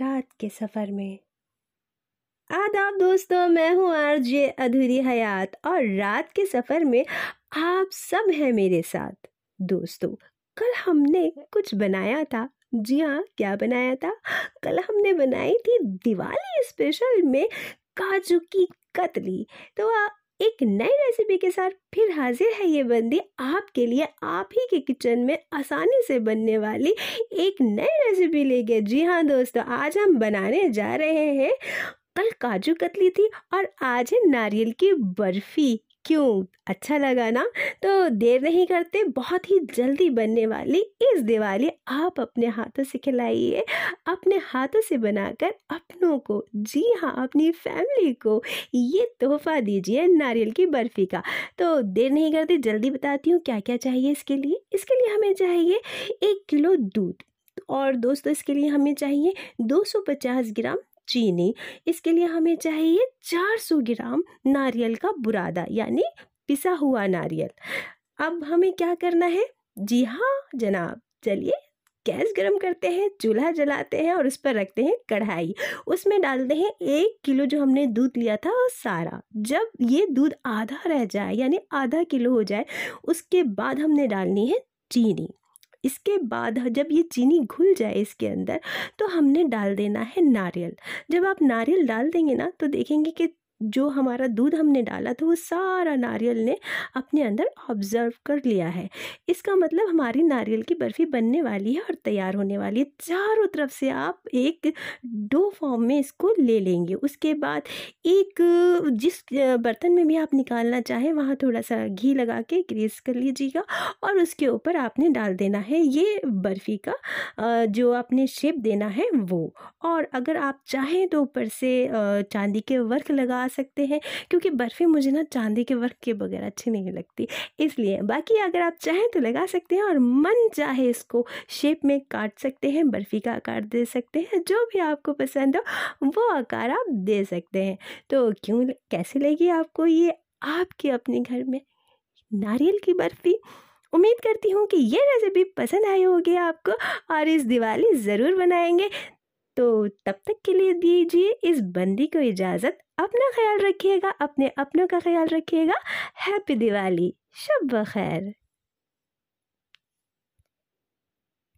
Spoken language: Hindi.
रात के सफ़र में। आदाब दोस्तों, मैं हूँ आरजे अधूरी हयात और रात के सफ़र में आप सब हैं मेरे साथ। दोस्तों, कल हमने कुछ बनाया था। जी हाँ क्या बनाया था? कल हमने बनाई थी दिवाली स्पेशल में काजू की कतली। तो एक नई रेसिपी के साथ फिर हाजिर है ये बंदी आपके लिए, आप ही के किचन में आसानी से बनने वाली एक नई रेसिपी लेके जी हाँ दोस्तों, आज हम बनाने जा रहे हैं कल काजू कतली थी और आज है नारियल की बर्फ़ी। क्यों अच्छा लगा ना? तो देर नहीं करते, बहुत ही जल्दी बनने वाली इस दिवाली आप अपने हाथों से खिलाइए। अपने हाथों से बनाकर अपनों को, जी हाँ अपनी फैमिली को ये तोहफा दीजिए नारियल की बर्फ़ी का। तो देर नहीं करते, जल्दी बताती हूँ क्या क्या चाहिए इसके लिए। इसके लिए हमें चाहिए एक किलो दूध। और दोस्तों, इसके लिए हमें चाहिए 250 ग्राम चीनी, इसके लिए हमें चाहिए 400 ग्राम नारियल का बुरादा, यानी पिसा हुआ नारियल। अब हमें क्या करना है? जी हाँ जनाब। चलिए, गैस गरम करते हैं, चूल्हा जलाते हैं और उस पर रखते हैं कढ़ाई। उसमें डालते हैं एक किलो जो हमने दूध लिया था, वो सारा। जब ये दूध आधा रह जाए, यानी आधा किलो हो जाए, उसके बाद हमने डालनी है चीनी। इसके बाद जब ये चीनी घुल जाए इसके अंदर तो हमने डाल देना है नारियल। जब आप नारियल डाल देंगे ना तो देखेंगे कि जो हमारा दूध हमने डाला था, वो सारा नारियल ने अपने अंदर ऑब्ज़र्व कर लिया है। इसका मतलब हमारी नारियल की बर्फ़ी बनने वाली है और तैयार होने वाली है। चारों तरफ़ से आप एक डो फॉर्म में इसको ले लेंगे। उसके बाद एक जिस बर्तन में भी आप निकालना चाहें, वहाँ थोड़ा सा घी लगा के ग्रेस कर लीजिएगा और उसके ऊपर आपने डाल देना है ये बर्फ़ी का जो आपने शेप देना है वो। और अगर आप चाहें तो ऊपर से चांदी के वर्क लगा लगा सकते हैं, क्योंकि बर्फ़ी मुझे ना चांदी के वर्क के बगैर अच्छी नहीं लगती। इसलिए, बाकी अगर आप चाहें तो लगा सकते हैं और मन चाहे इसको शेप में काट सकते हैं, बर्फ़ी का आकार दे सकते हैं, जो भी आपको पसंद हो, वो आकार आप दे सकते हैं। तो क्यों कैसे लगी आपको ये आपके अपने घर में नारियल की बर्फ़ी? उम्मीद करती हूँ कि ये रेसिपी पसंद आई होगी आपको और इस दिवाली ज़रूर बनाएँगे तो तब तक के लिए दीजिए इस बंदी को इजाज़त। अपना ख्याल रखिएगा, अपने अपनों का ख्याल रखिएगा। हैप्पी दिवाली। शब खैर।